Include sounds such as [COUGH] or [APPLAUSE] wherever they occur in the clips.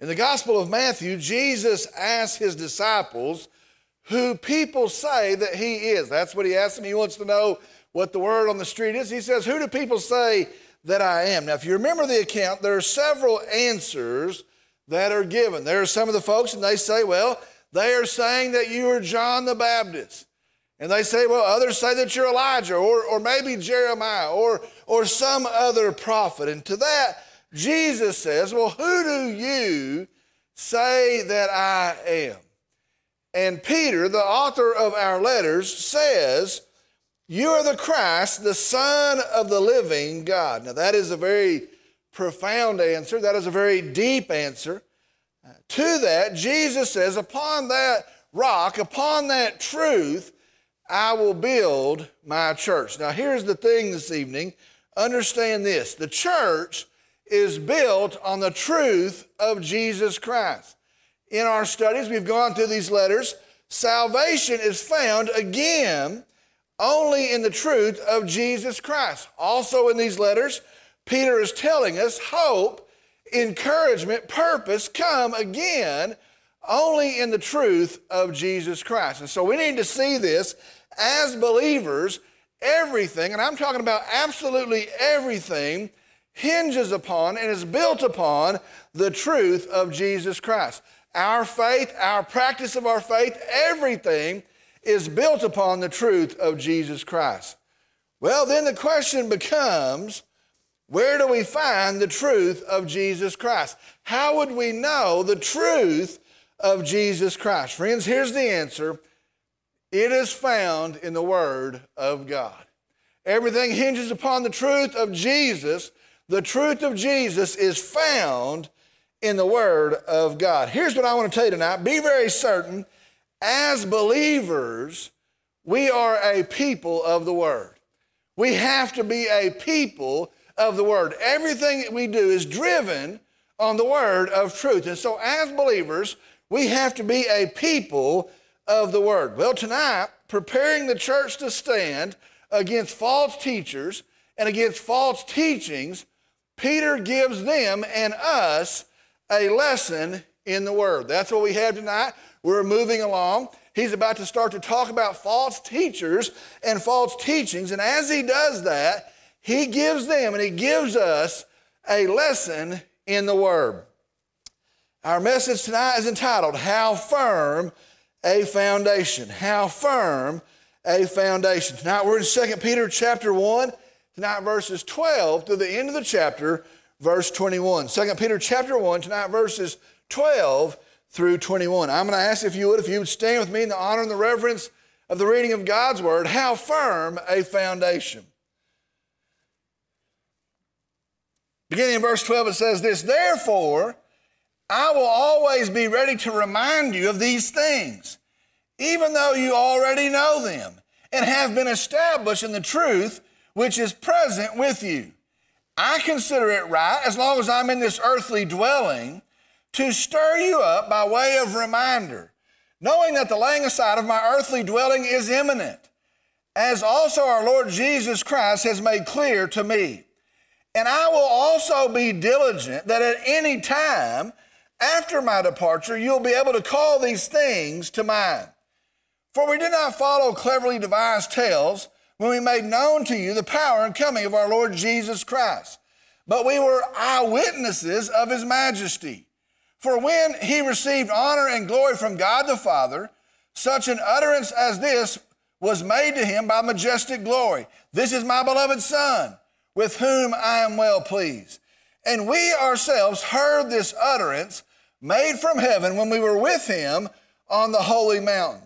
In the Gospel of Matthew, Jesus asked his disciples who people say that he is. That's what he asked them. He wants to know what the word on the street is. He says, Who do people say that I am? Now, if you remember the account, there are several answers that are given. There are some of the folks, and they say, Well, they are saying that you are John the Baptist. And they say, well, others say that you're Elijah or, or maybe Jeremiah or, or some other prophet. And to that, Jesus says, Well, who do you say that I am? And Peter, the author of our letters, says, You are the Christ, the Son of the living God. Now, that is a very profound answer. That is a very deep answer. To that, Jesus says, Upon that rock, upon that truth, I will build my church. Now, here's the thing this evening understand this the church is built on the truth of Jesus Christ. In our studies, we've gone through these letters. Salvation is found again only in the truth of Jesus Christ. Also, in these letters, Peter is telling us hope, encouragement, purpose come again only in the truth of Jesus Christ. And so we need to see this as believers. Everything, and I'm talking about absolutely everything hinges upon and is built upon the truth of Jesus Christ. Our faith, our practice of our faith, everything is built upon the truth of Jesus Christ. Well, then the question becomes where do we find the truth of Jesus Christ? How would we know the truth of Jesus Christ? Friends, here's the answer it is found in the Word of God. Everything hinges upon the truth of Jesus the truth of Jesus is found in the Word of God. Here's what I want to tell you tonight be very certain, as believers, we are a people of the Word. We have to be a people of the Word. Everything that we do is driven on the Word of truth. And so, as believers, we have to be a people of the Word. Well, tonight, preparing the church to stand against false teachers and against false teachings, Peter gives them and us a lesson in the Word. That's what we have tonight. We're moving along. He's about to start to talk about false teachers and false teachings. And as he does that, he gives them and he gives us a lesson in the Word. Our message tonight is entitled, How Firm a Foundation. How Firm a Foundation. Tonight we're in 2 Peter chapter 1 tonight verses 12 to the end of the chapter, verse 21. 2 Peter chapter 1, tonight verses 12 through 21. I'm going to ask if you would, if you would stand with me in the honor and the reverence of the reading of God's word, how firm a foundation. Beginning in verse 12, it says this Therefore, I will always be ready to remind you of these things, even though you already know them and have been established in the truth which is present with you. I consider it right, as long as I'm in this earthly dwelling, to stir you up by way of reminder, knowing that the laying aside of my earthly dwelling is imminent, as also our Lord Jesus Christ has made clear to me. And I will also be diligent that at any time after my departure you'll be able to call these things to mind. For we did not follow cleverly devised tales when we made known to you the power and coming of our Lord Jesus Christ. But we were eyewitnesses of his majesty. For when he received honor and glory from God the Father, such an utterance as this was made to him by majestic glory. This is my beloved Son, with whom I am well pleased. And we ourselves heard this utterance made from heaven when we were with him on the holy mountain.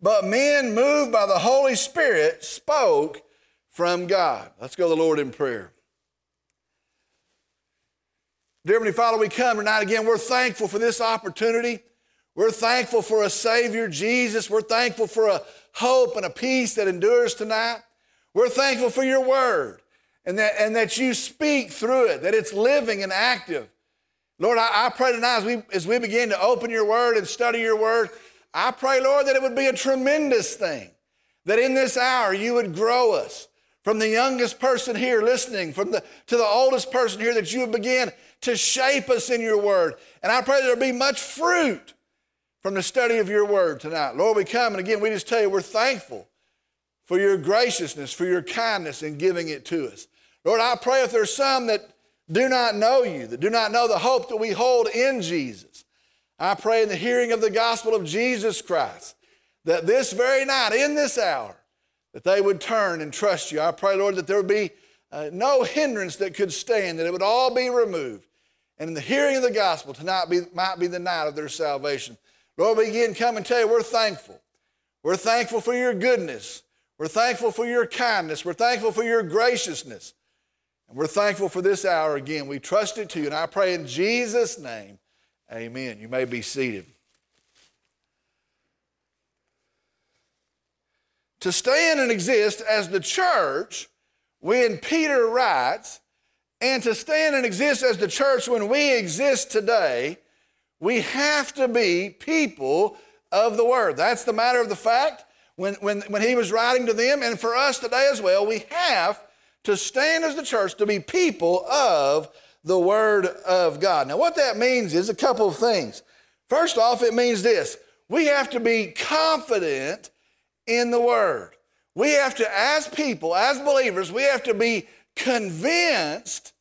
but men moved by the Holy Spirit spoke from God. Let's go to the Lord in prayer. Dear Heavenly Father, we come tonight again. We're thankful for this opportunity. We're thankful for a Savior, Jesus. We're thankful for a hope and a peace that endures tonight. We're thankful for your word and that, and that you speak through it, that it's living and active. Lord, I, I pray tonight as we, as we begin to open your word and study your word, I pray, Lord, that it would be a tremendous thing, that in this hour you would grow us from the youngest person here listening, from the, to the oldest person here, that you would begin to shape us in your word. And I pray there'll be much fruit from the study of your word tonight. Lord, we come and again, we just tell you we're thankful for your graciousness, for your kindness in giving it to us. Lord, I pray if there's some that do not know you, that do not know the hope that we hold in Jesus, I pray in the hearing of the gospel of Jesus Christ that this very night, in this hour, that they would turn and trust you. I pray, Lord, that there would be uh, no hindrance that could stand, that it would all be removed. And in the hearing of the gospel, tonight be, might be the night of their salvation. Lord, we again come and tell you we're thankful. We're thankful for your goodness. We're thankful for your kindness. We're thankful for your graciousness. And we're thankful for this hour again. We trust it to you. And I pray in Jesus' name, amen. You may be seated. To stand and exist as the church when Peter writes, and to stand and exist as the church when we exist today, we have to be people of the word. That's the matter of the fact. When, when, when he was writing to them, and for us today as well, we have to stand as the church to be people of the Word of God. Now, what that means is a couple of things. First off, it means this we have to be confident in the Word. We have to, as people, as believers, we have to be convinced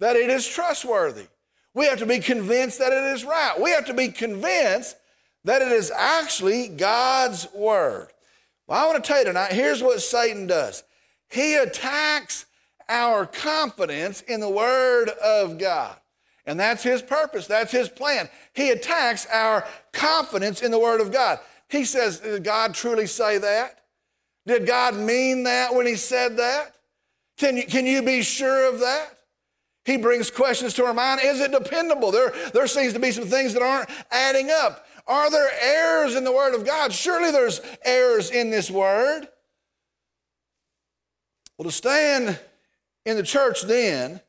that it is trustworthy. We have to be convinced that it is right. We have to be convinced that it is actually God's Word. Well, I want to tell you tonight here's what Satan does he attacks our confidence in the Word of God. And that's his purpose, that's his plan. He attacks our confidence in the Word of God. He says, Did God truly say that? Did God mean that when he said that? Can you, can you be sure of that? He brings questions to our mind. Is it dependable? There, there seems to be some things that aren't adding up. Are there errors in the Word of God? Surely there's errors in this Word. Well, to stand in the church then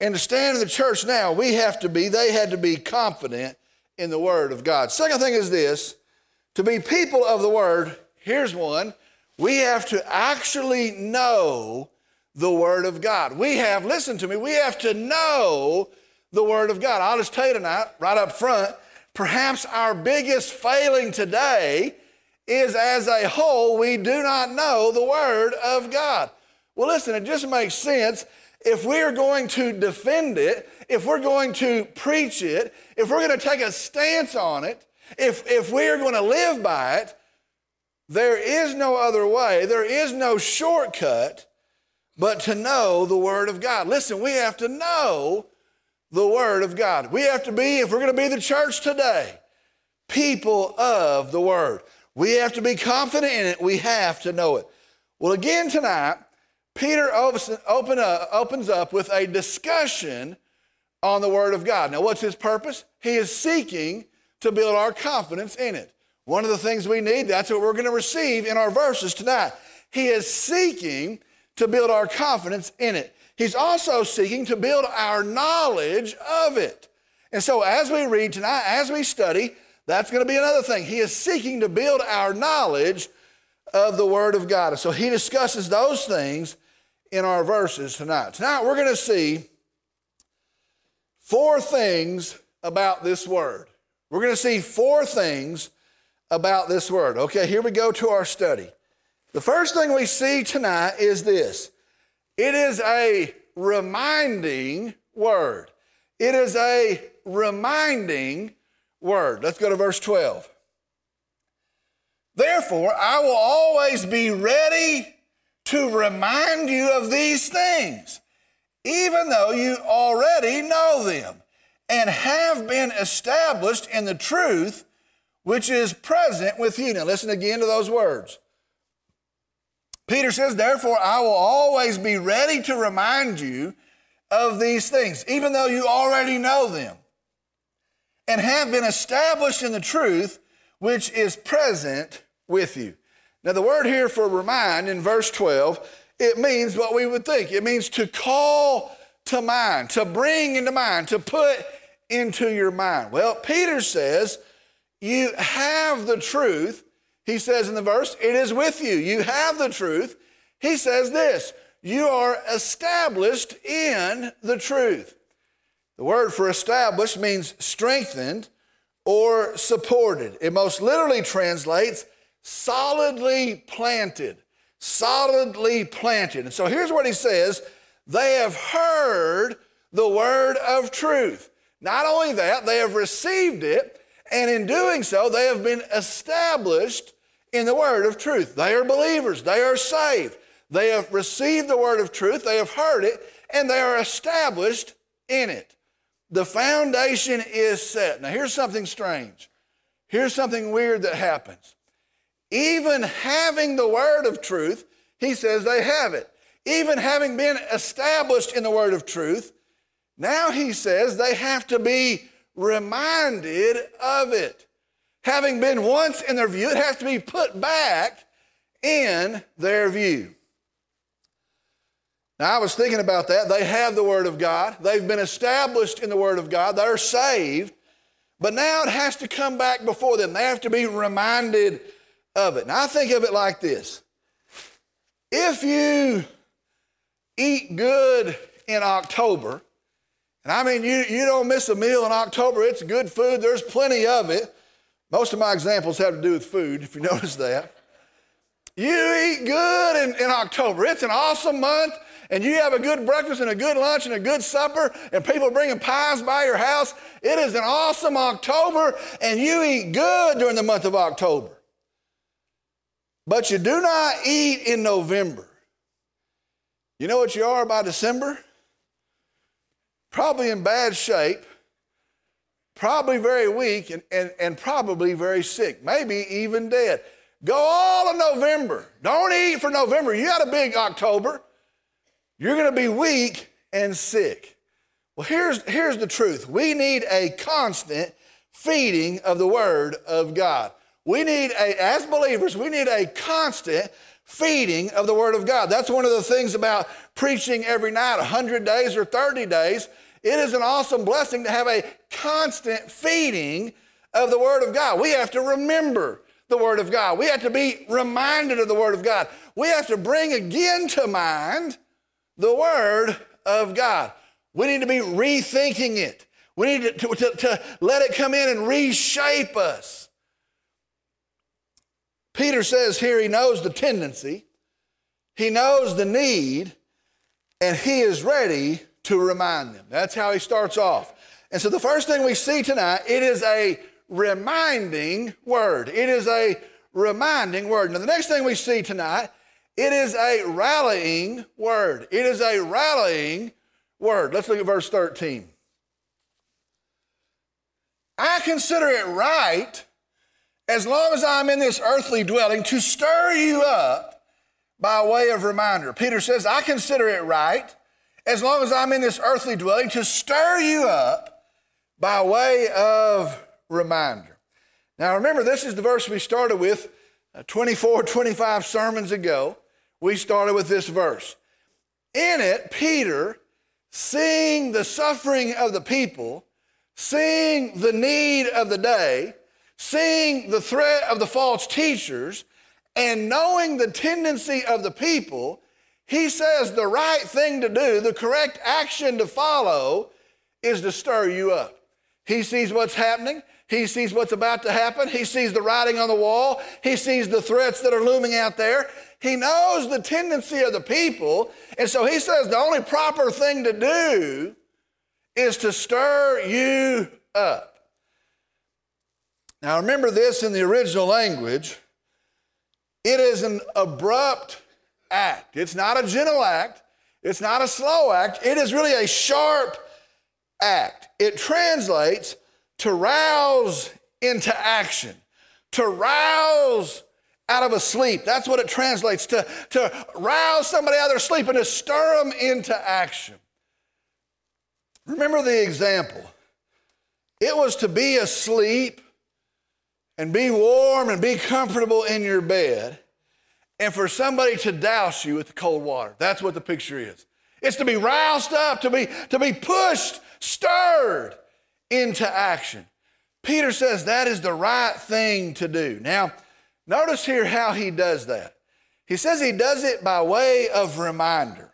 and to stand in the church now, we have to be, they had to be confident in the Word of God. Second thing is this to be people of the Word, here's one, we have to actually know the Word of God. We have, listen to me, we have to know the Word of God. I'll just tell you tonight, right up front, perhaps our biggest failing today is as a whole, we do not know the Word of God. Well, listen, it just makes sense. If we are going to defend it, if we're going to preach it, if we're going to take a stance on it, if, if we are going to live by it, there is no other way, there is no shortcut but to know the Word of God. Listen, we have to know the Word of God. We have to be, if we're going to be the church today, people of the Word. We have to be confident in it. We have to know it. Well, again tonight, Peter open up, opens up with a discussion on the Word of God. Now, what's his purpose? He is seeking to build our confidence in it. One of the things we need, that's what we're going to receive in our verses tonight. He is seeking to build our confidence in it. He's also seeking to build our knowledge of it. And so, as we read tonight, as we study, that's going to be another thing. He is seeking to build our knowledge of the Word of God. So, he discusses those things in our verses tonight. Tonight, we're going to see four things about this word. We're going to see four things about this word. Okay, here we go to our study. The first thing we see tonight is this it is a reminding word. It is a reminding word. Let's go to verse 12. Therefore, I will always be ready to remind you of these things, even though you already know them and have been established in the truth which is present with you. Now, listen again to those words. Peter says, Therefore, I will always be ready to remind you of these things, even though you already know them and have been established in the truth which is present with you. Now, the word here for remind in verse 12, it means what we would think. It means to call to mind, to bring into mind, to put into your mind. Well, Peter says, You have the truth. He says in the verse, It is with you. You have the truth. He says this, You are established in the truth. The word for established means strengthened or supported. It most literally translates solidly planted. Solidly planted. And so here's what he says they have heard the word of truth. Not only that, they have received it, and in doing so, they have been established in the word of truth. They are believers, they are saved. They have received the word of truth, they have heard it, and they are established in it. The foundation is set. Now, here's something strange. Here's something weird that happens. Even having the word of truth, he says they have it. Even having been established in the word of truth, now he says they have to be reminded of it. Having been once in their view, it has to be put back in their view. Now, I was thinking about that. They have the Word of God, they've been established in the Word of God, they're saved, but now it has to come back before them. They have to be reminded of it. Now, I think of it like this if you eat good in October, and I mean, you, you don't miss a meal in October, it's good food, there's plenty of it. Most of my examples have to do with food, if you [LAUGHS] notice that. You eat good in, in October. It's an awesome month and you have a good breakfast and a good lunch and a good supper, and people bringing pies by your house, it is an awesome October, and you eat good during the month of October. But you do not eat in November. You know what you are by December? Probably in bad shape, probably very weak, and, and, and probably very sick, maybe even dead. Go all of November. Don't eat for November. You got a big October. You're going to be weak and sick. Well, here's, here's the truth we need a constant feeding of the Word of God. We need a, as believers, we need a constant feeding of the Word of God. That's one of the things about preaching every night, 100 days or 30 days. It is an awesome blessing to have a constant feeding of the Word of God. We have to remember the Word of God. We have to be reminded of the Word of God. We have to bring again to mind the Word of God. We need to be rethinking it. We need to, to, to, let it come in and reshape us. Peter says here he knows the tendency, he knows the need, and he is ready to remind them. That's how he starts off. And so the first thing we see tonight, it is a reminding word. It is a reminding word. Now, the next thing we see tonight it is a rallying word. It is a rallying word. Let's look at verse 13. I consider it right, as long as I'm in this earthly dwelling, to stir you up by way of reminder. Peter says, I consider it right, as long as I'm in this earthly dwelling, to stir you up by way of reminder. Now remember, this is the verse we started with uh, 24, 25 sermons ago we started with this verse. In it, Peter, seeing the suffering of the people, seeing the need of the day, seeing the threat of the false teachers, and knowing the tendency of the people, he says the right thing to do, the correct action to follow, is to stir you up. He sees what's happening. He sees what's about to happen. He sees the writing on the wall. He sees the threats that are looming out there. He knows the tendency of the people. And so he says the only proper thing to do is to stir you up. Now remember this in the original language it is an abrupt act, it's not a gentle act, it's not a slow act, it is really a sharp act. It translates to rouse into action, to rouse out of a sleep. That's what it translates to, to rouse somebody out of their sleep and to stir them into action. Remember the example. It was to be asleep and be warm and be comfortable in your bed and for somebody to douse you with the cold water. That's what the picture is. It's to be roused up, to be, to be pushed, stirred into action. Peter says that is the right thing to do. Now, notice here how he does that. He says he does it by way of reminder.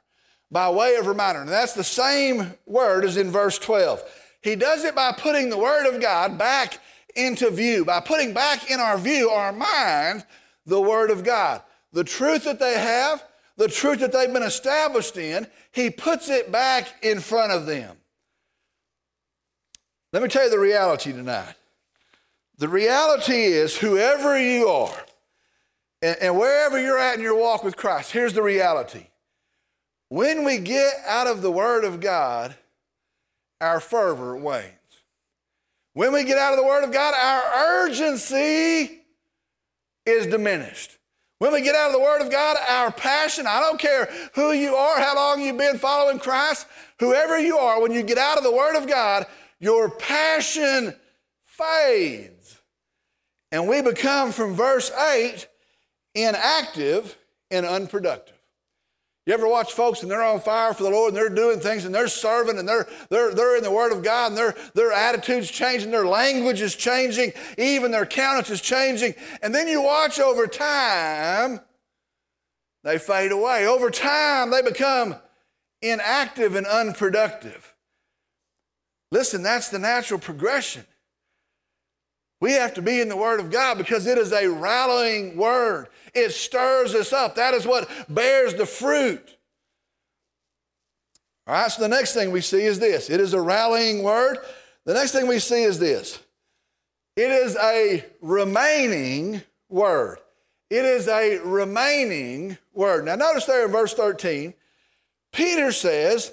By way of reminder. And that's the same word as in verse 12. He does it by putting the Word of God back into view, by putting back in our view, our mind, the Word of God. The truth that they have, the truth that they've been established in, He puts it back in front of them. Let me tell you the reality tonight. The reality is, whoever you are, and, and, wherever you're at in your walk with Christ, here's the reality. When we get out of the Word of God, our fervor wanes. When we get out of the Word of God, our urgency is diminished. When we get out of the Word of God, our passion, I don't care who you are, how long you've been following Christ, whoever you are, when you get out of the Word of God, your passion fades. And we become, from verse 8, inactive and unproductive. You ever watch folks and they're on fire for the Lord and they're doing things and they're serving and they're, they're, they're in the Word of God and their, their attitude's changing, their language is changing, even their countenance is changing. And then you watch over time, they fade away. Over time, they become inactive and unproductive. Listen, that's the natural progression. We have to be in the Word of God because it is a rallying word. It stirs us up. That is what bears the fruit. All right, so the next thing we see is this it is a rallying word. The next thing we see is this it is a remaining word. It is a remaining word. Now, notice there in verse 13, Peter says,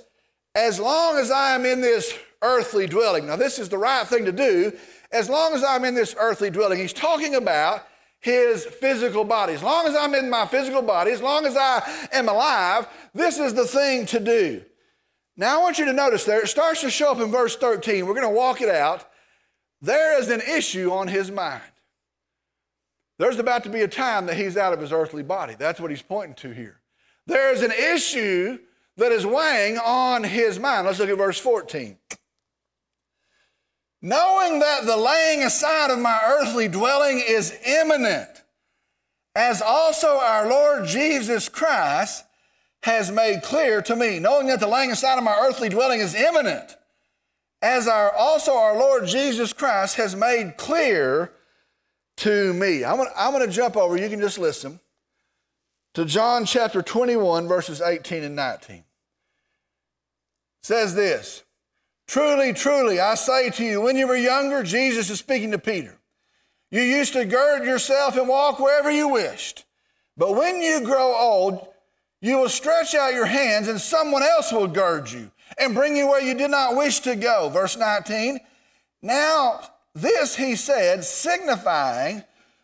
As long as I am in this earthly dwelling. Now, this is the right thing to do as long as I'm in this earthly dwelling. He's talking about his physical body. As long as I'm in my physical body, as long as I am alive, this is the thing to do. Now, I want you to notice there, it starts to show up in verse 13. We're going to walk it out. There is an issue on his mind. There's about to be a time that he's out of his earthly body. That's what he's pointing to here. There is an issue that is weighing on his mind. Let's look at verse 14 knowing that the laying aside of my earthly dwelling is imminent, as also our Lord Jesus Christ has made clear to me, knowing that the laying aside of my earthly dwelling is imminent, as our also our Lord Jesus Christ has made clear to me. I'm gonna, I'm gonna jump over, you can just listen, to John chapter 21, verses 18 and 19. It says this Truly, truly, I say to you, when you were younger, Jesus is speaking to Peter. You used to gird yourself and walk wherever you wished. But when you grow old, you will stretch out your hands and someone else will gird you and bring you where you did not wish to go. Verse 19. Now, this he said, signifying,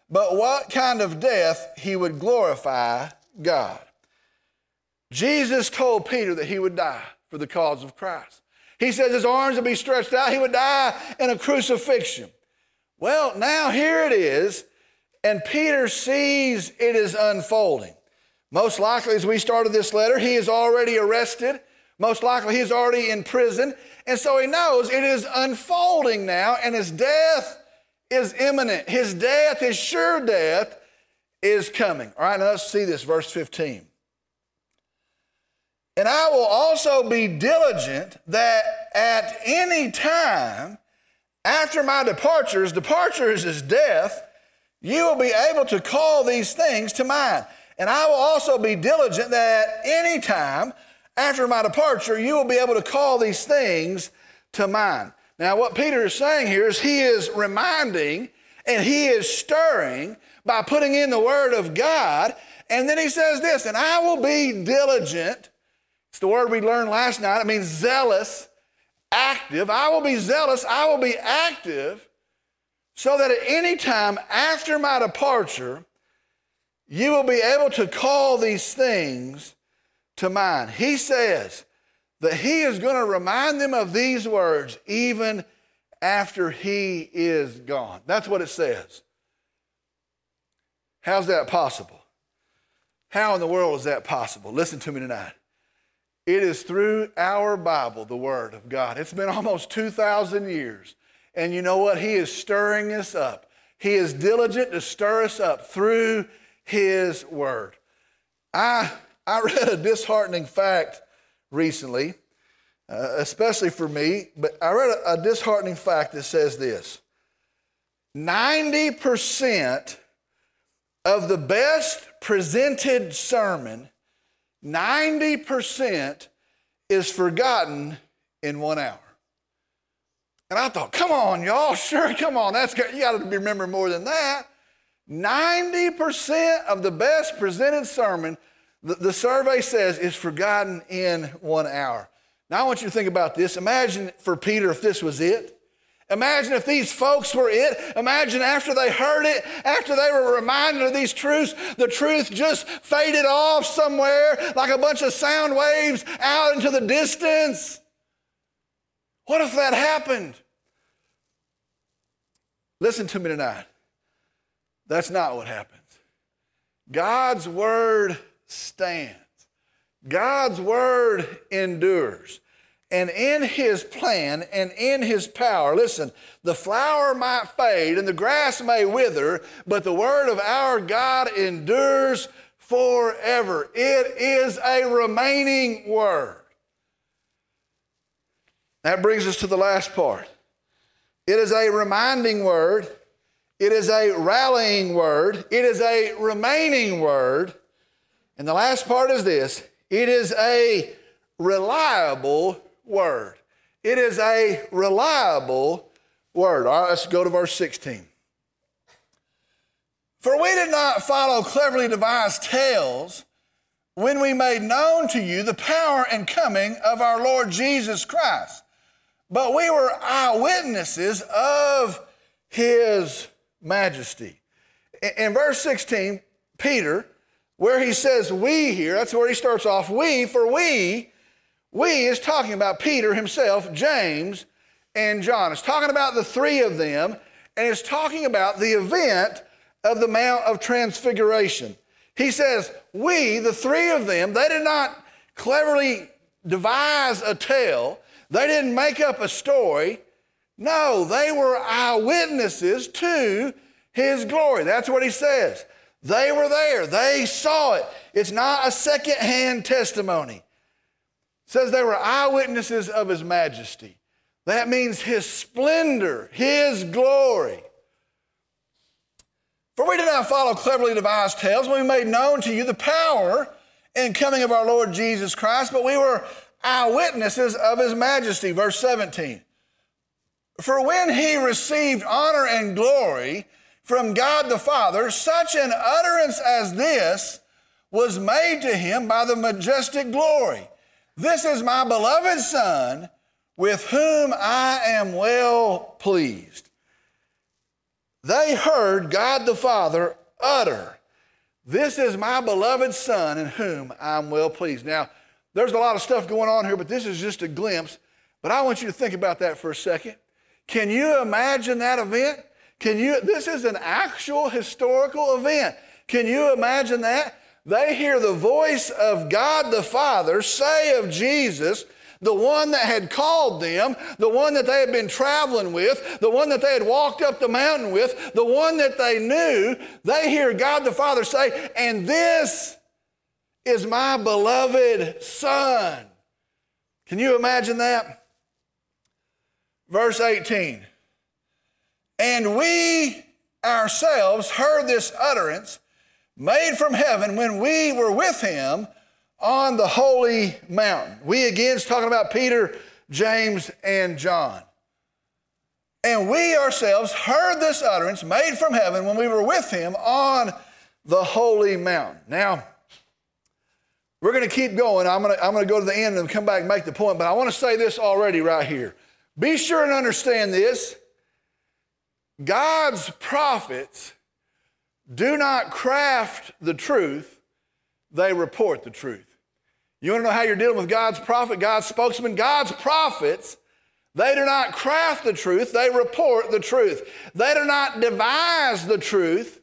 but what kind of death he would glorify God. Jesus told Peter that he would die for the cause of Christ. He says his arms would be stretched out. He would die in a crucifixion. Well, now here it is, and Peter sees it is unfolding. Most likely, as we started this letter, he is already arrested. Most likely, he's already in prison. And so he knows it is unfolding now, and his death is imminent. His death, his sure death, is coming. All right, now let's see this, verse 15. And I will also be diligent that at any time after my departures, departure is death, you will be able to call these things to mind. And I will also be diligent that at any time after my departure, you will be able to call these things to mind. Now, what Peter is saying here is he is reminding and he is stirring by putting in the word of God. And then he says this, and I will be diligent it's the word we learned last night. It means zealous, active. I will be zealous, I will be active, so that at any time after my departure, you will be able to call these things to mind. He says that he is going to remind them of these words even after he is gone. That's what it says. How's that possible? How in the world is that possible? Listen to me tonight. It is through our Bible, the Word of God. It's been almost 2,000 years. And you know what? He is stirring us up. He is diligent to stir us up through His Word. I, I [LAUGHS] read a disheartening fact recently, uh, especially for me, but I read a, a disheartening fact that says this 90% of the best presented sermon, 90% is forgotten in one hour. And I thought, come on, y'all, [LAUGHS] sure, come on, that's good. You got to be remember more than that. 90% of the best presented sermon, the, the survey says, is forgotten in one hour. Now I want you to think about this. Imagine for Peter if this was it. Imagine if these folks were it. Imagine after they heard it, after they were reminded of these truths, the truth just faded off somewhere like a bunch of sound waves out into the distance. What if that happened? Listen to me tonight. That's not what happens. God's word stands. God's word endures. And in his plan and in his power, listen, the flower might fade and the grass may wither, but the word of our God endures forever. It is a remaining word. That brings us to the last part. It is a reminding word, it is a rallying word, it is a remaining word. And the last part is this it is a reliable word. It is a reliable word. All right, let's go to verse 16. For we did not follow cleverly devised tales when we made known to you the power and coming of our Lord Jesus Christ, but we were eyewitnesses of his majesty. In verse 16, Peter, where he says we here, that's where he starts off, we, for we we is talking about Peter himself, James, and John. It's talking about the three of them, and it's talking about the event of the Mount of Transfiguration. He says, We, the three of them, they did not cleverly devise a tale, they didn't make up a story. No, they were eyewitnesses to his glory. That's what he says. They were there, they saw it. It's not a secondhand testimony says they were eyewitnesses of his majesty. That means his splendor, his glory. For we did not follow cleverly devised tales when we made known to you the power and coming of our Lord Jesus Christ, but we were eyewitnesses of his majesty. Verse 17. For when he received honor and glory from God the Father, such an utterance as this was made to him by the majestic glory. This is my beloved Son, with whom I am well pleased. They heard God the Father utter, This is my beloved Son, in whom I'm well pleased. Now, there's a lot of stuff going on here, but this is just a glimpse. But I want you to think about that for a second. Can you imagine that event? Can you, this is an actual historical event. Can you imagine that? They hear the voice of God the Father say of Jesus, the one that had called them, the one that they had been traveling with, the one that they had walked up the mountain with, the one that they knew, they hear God the Father say, And this is my beloved Son. Can you imagine that? Verse 18. And we ourselves heard this utterance made from heaven when we were with him on the holy mountain. We again is talking about Peter, James, and John. And we ourselves heard this utterance made from heaven when we were with him on the holy mountain. Now, we're going to keep going. I'm going to, I'm going to go to the end and come back and make the point, but I want to say this already right here. Be sure and understand this. God's prophets do not craft the truth, they report the truth. You want to know how you're dealing with God's prophet, God's spokesman? God's prophets, They do not craft the truth, they report the truth. They do not devise the truth.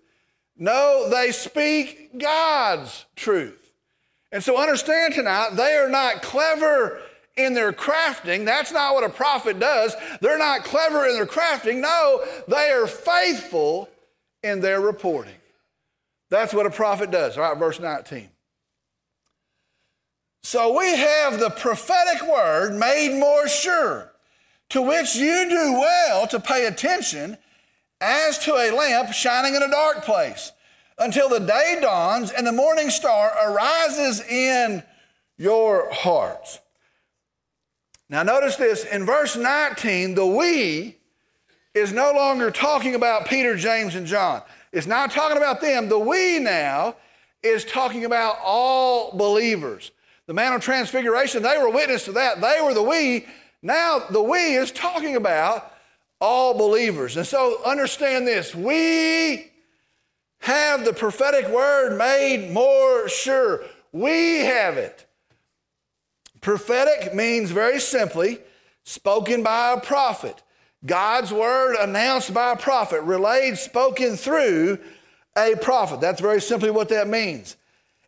No, they speak God's truth. And so understand tonight, they are not clever in their crafting. That's not what a prophet does. They're not clever in their crafting. No, they are faithful in their reporting. That's what a prophet does. All right, verse 19. So we have the prophetic word made more sure, to which you do well to pay attention as to a lamp shining in a dark place, until the day dawns and the morning star arises in your hearts. Now, notice this in verse 19, the we is no longer talking about Peter, James, and John. It's not talking about them. The we now is talking about all believers. The Mount of Transfiguration, they were witness to that. They were the we. Now, the we is talking about all believers. And so, understand this we have the prophetic word made more sure. We have it. Prophetic means very simply spoken by a prophet. God's word announced by a prophet, relayed, spoken through a prophet. That's very simply what that means.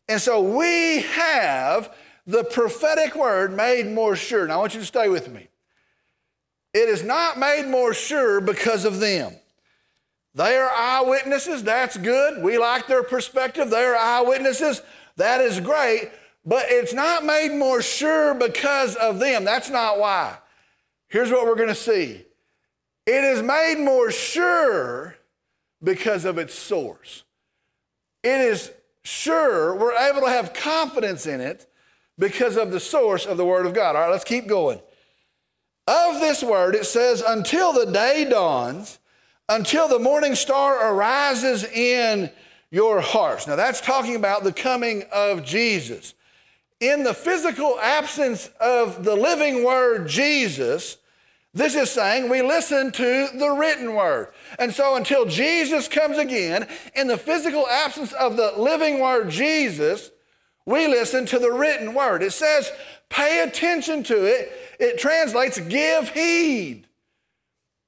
And so we have the prophetic word made more sure. Now I want you to stay with me. It is not made more sure because of them. They are eyewitnesses. That's good. We like their perspective. They are eyewitnesses. That is great. But it's not made more sure because of them. That's not why. Here's what we're going to see it is made more sure because of its source. It is sure, we're able to have confidence in it because of the source of the Word of God. All right, let's keep going. Of this Word, it says, until the day dawns, until the morning star arises in your hearts. Now, that's talking about the coming of Jesus. In the physical absence of the living Word, Jesus, this is saying we listen to the written word. And so until Jesus comes again, in the physical absence of the living word Jesus, we listen to the written word. It says, pay attention to it. It translates, give heed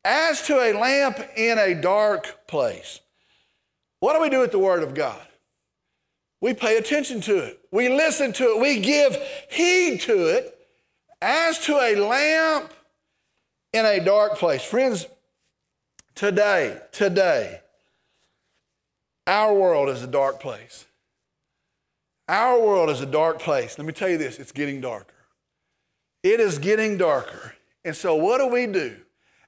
as to a lamp in a dark place. What do we do with the word of God? We pay attention to it. We listen to it. We give heed to it as to a lamp in a dark place. Friends, today, today, our world is a dark place. Our world is a dark place. Let me tell you this it's getting darker. It is getting darker. And so, what do we do?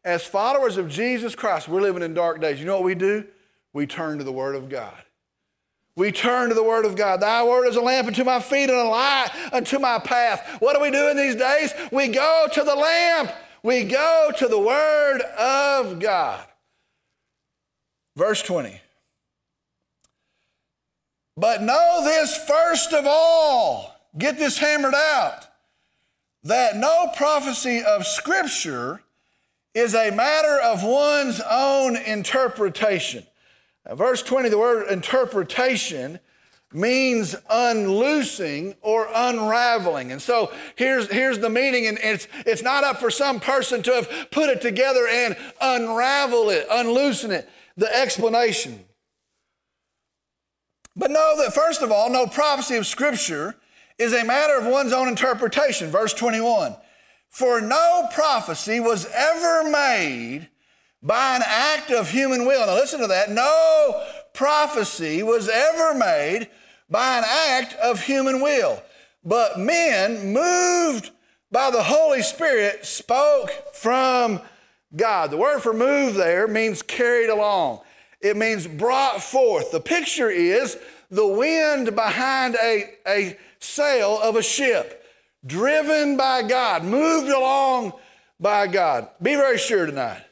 As followers of Jesus Christ, we're living in dark days. You know what we do? We turn to the Word of God. We turn to the Word of God. Thy Word is a lamp unto my feet and a light unto my path. What do we do in these days? We go to the lamp we go to the Word of God. Verse 20. But know this first of all, get this hammered out, that no prophecy of Scripture is a matter of one's own interpretation. Verse 20, the word interpretation means unloosing or unraveling. And so here's, here's the meaning, and it's, it's not up for some person to have put it together and unravel it, unloosen it. The explanation. But know that, first of all, no prophecy of Scripture is a matter of one's own interpretation. Verse 21 For no prophecy was ever made by an act of human will. Now, listen to that. No prophecy was ever made by an act of human will. But men, moved by the Holy Spirit, spoke from God. The word for move there means carried along, it means brought forth. The picture is the wind behind a, a sail of a ship, driven by God, moved along by God. Be very sure tonight.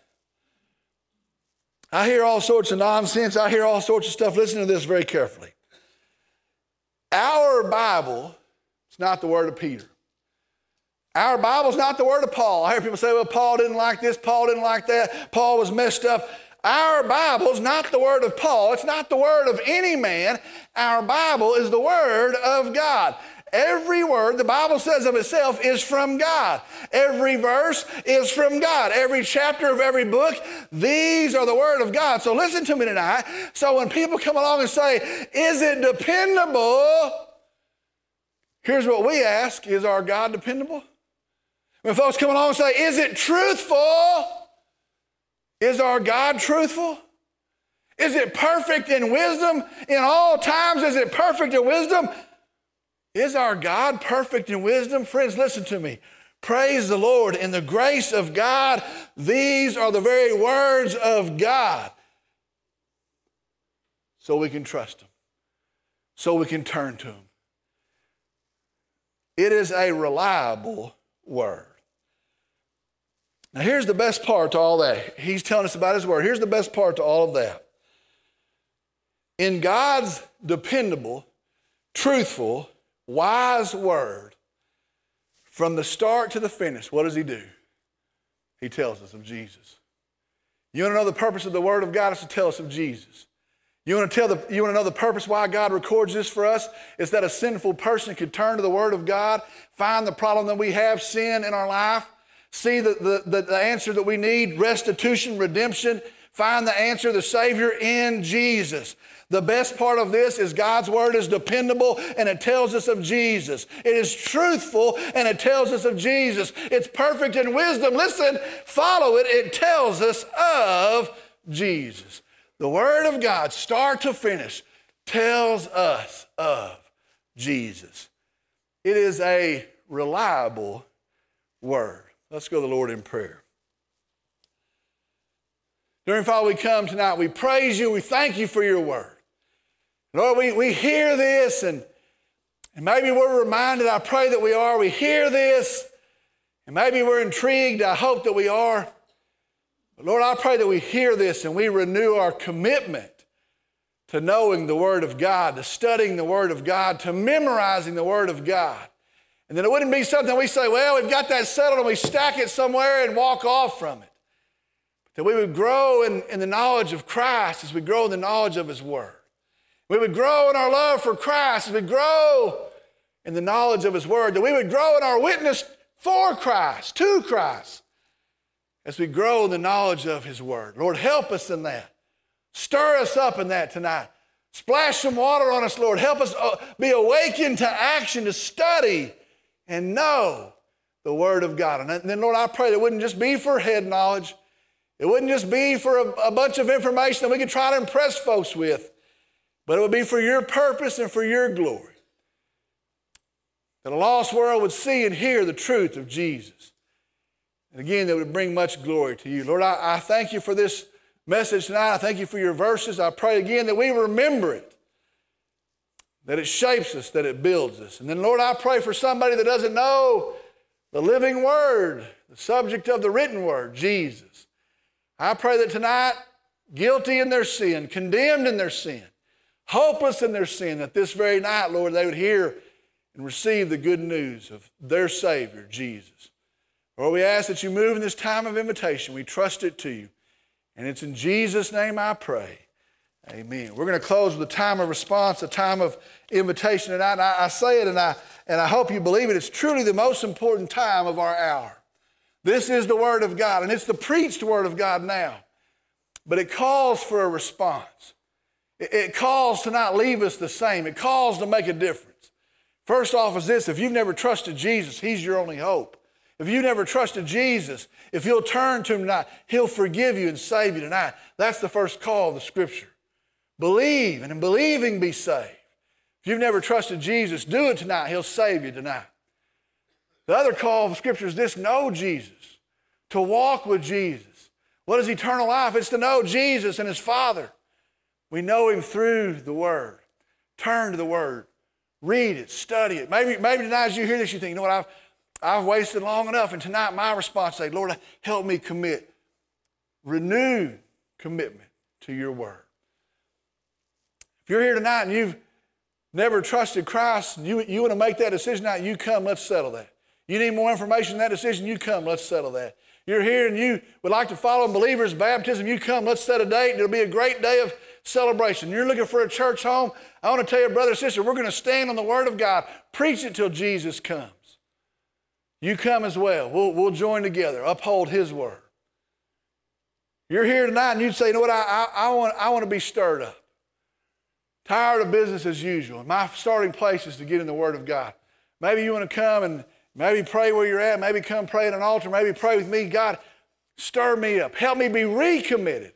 I hear all sorts of nonsense. I hear all sorts of stuff. Listen to this very carefully. Our Bible is not the word of Peter. Our Bible is not the word of Paul. I hear people say, well, Paul didn't like this, Paul didn't like that, Paul was messed up. Our Bible is not the word of Paul. It's not the word of any man. Our Bible is the word of God. Every word the Bible says of itself is from God. Every verse is from God. Every chapter of every book, these are the Word of God. So listen to me tonight. So when people come along and say, Is it dependable? Here's what we ask Is our God dependable? When folks come along and say, Is it truthful? Is our God truthful? Is it perfect in wisdom in all times? Is it perfect in wisdom? Is our God perfect in wisdom? Friends, listen to me. Praise the Lord. In the grace of God, these are the very words of God. So we can trust Him, so we can turn to Him. It is a reliable word. Now, here's the best part to all that. He's telling us about His word. Here's the best part to all of that. In God's dependable, truthful, wise word, from the start to the finish, what does he do? He tells us of Jesus. You want to know the purpose of the word of God is to tell us of Jesus. You want to tell the, you want to know the purpose why God records this for us? Is that a sinful person could turn to the Word of God, find the problem that we have, sin in our life, see the, the, the answer that we need, restitution, redemption, find the answer, the Savior in Jesus. The best part of this is God's word is dependable and it tells us of Jesus. It is truthful and it tells us of Jesus. It's perfect in wisdom. Listen, follow it. It tells us of Jesus. The word of God, start to finish, tells us of Jesus. It is a reliable word. Let's go to the Lord in prayer. During Father, we come tonight. We praise you. We thank you for your word. Lord, we, we hear this and, and maybe we're reminded, I pray that we are, we hear this, and maybe we're intrigued, I hope that we are. But Lord, I pray that we hear this and we renew our commitment to knowing the Word of God, to studying the Word of God, to memorizing the Word of God. And then it wouldn't be something we say, well, we've got that settled and we stack it somewhere and walk off from it. That we would grow in, in the knowledge of Christ as we grow in the knowledge of His Word. We would grow in our love for Christ. as We grow in the knowledge of His Word. That we would grow in our witness for Christ, to Christ, as we grow in the knowledge of His Word. Lord, help us in that. Stir us up in that tonight. Splash some water on us, Lord. Help us uh, be awakened to action, to study and know the Word of God. And then, Lord, I pray that it wouldn't just be for head knowledge, it wouldn't just be for a, a bunch of information that we could try to impress folks with, but it would be for your purpose and for your glory. That a lost world would see and hear the truth of Jesus. And again, that would bring much glory to you. Lord, I, I thank you for this message tonight. I thank you for your verses. I pray again that we remember it, that it shapes us, that it builds us. And then, Lord, I pray for somebody that doesn't know the living word, the subject of the written word, Jesus. I pray that tonight, guilty in their sin, condemned in their sin, hopeless in their sin, that this very night, Lord, they would hear and receive the good news of their Savior, Jesus. Lord, we ask that you move in this time of invitation. We trust it to you. And it's in Jesus' name I pray. Amen. We're going to close with a time of response, a time of invitation tonight. And I, I say it and I, and I hope you believe it. It's truly the most important time of our hour. This is the Word of God, and it's the preached Word of God now. But it calls for a response. It calls to not leave us the same. It calls to make a difference. First off is this, if you've never trusted Jesus, he's your only hope. If you never trusted Jesus, if you'll turn to him tonight, he'll forgive you and save you tonight. That's the first call of the scripture. Believe, and in believing be saved. If you've never trusted Jesus, do it tonight. He'll save you tonight. The other call of scripture is this know Jesus, to walk with Jesus. What is eternal life? It's to know Jesus and his Father. We know Him through the Word. Turn to the Word. Read it, study it. Maybe, maybe tonight as you hear this, you think, you know what, I've, I've wasted long enough. And tonight my response is, Lord, help me commit renewed commitment to your Word. If you're here tonight and you've never trusted Christ, you, you want to make that decision now, you come, let's settle that. You need more information on that decision, you come, let's settle that. You're here and you would like to follow in believers' baptism, you come, let's set a date. It'll be a great day of celebration. You're looking for a church home. I want to tell you, brother, sister, we're going to stand on the Word of God, preach it till Jesus comes. You come as well. We'll, we'll join together, uphold His Word. You're here tonight and you'd say, you know what, I, I, I, want, I want to be stirred up. Tired of business as usual. My starting place is to get in the Word of God. Maybe you want to come and maybe pray where you're at. Maybe come pray at an altar. Maybe pray with me. God, stir me up. Help me be recommitted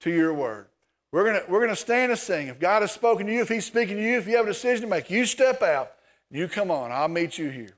to your Word. We're going we're gonna stand and sing. If God has spoken to you, if He's speaking to you, if you have a decision to make, you step out. You come on. I'll meet you here.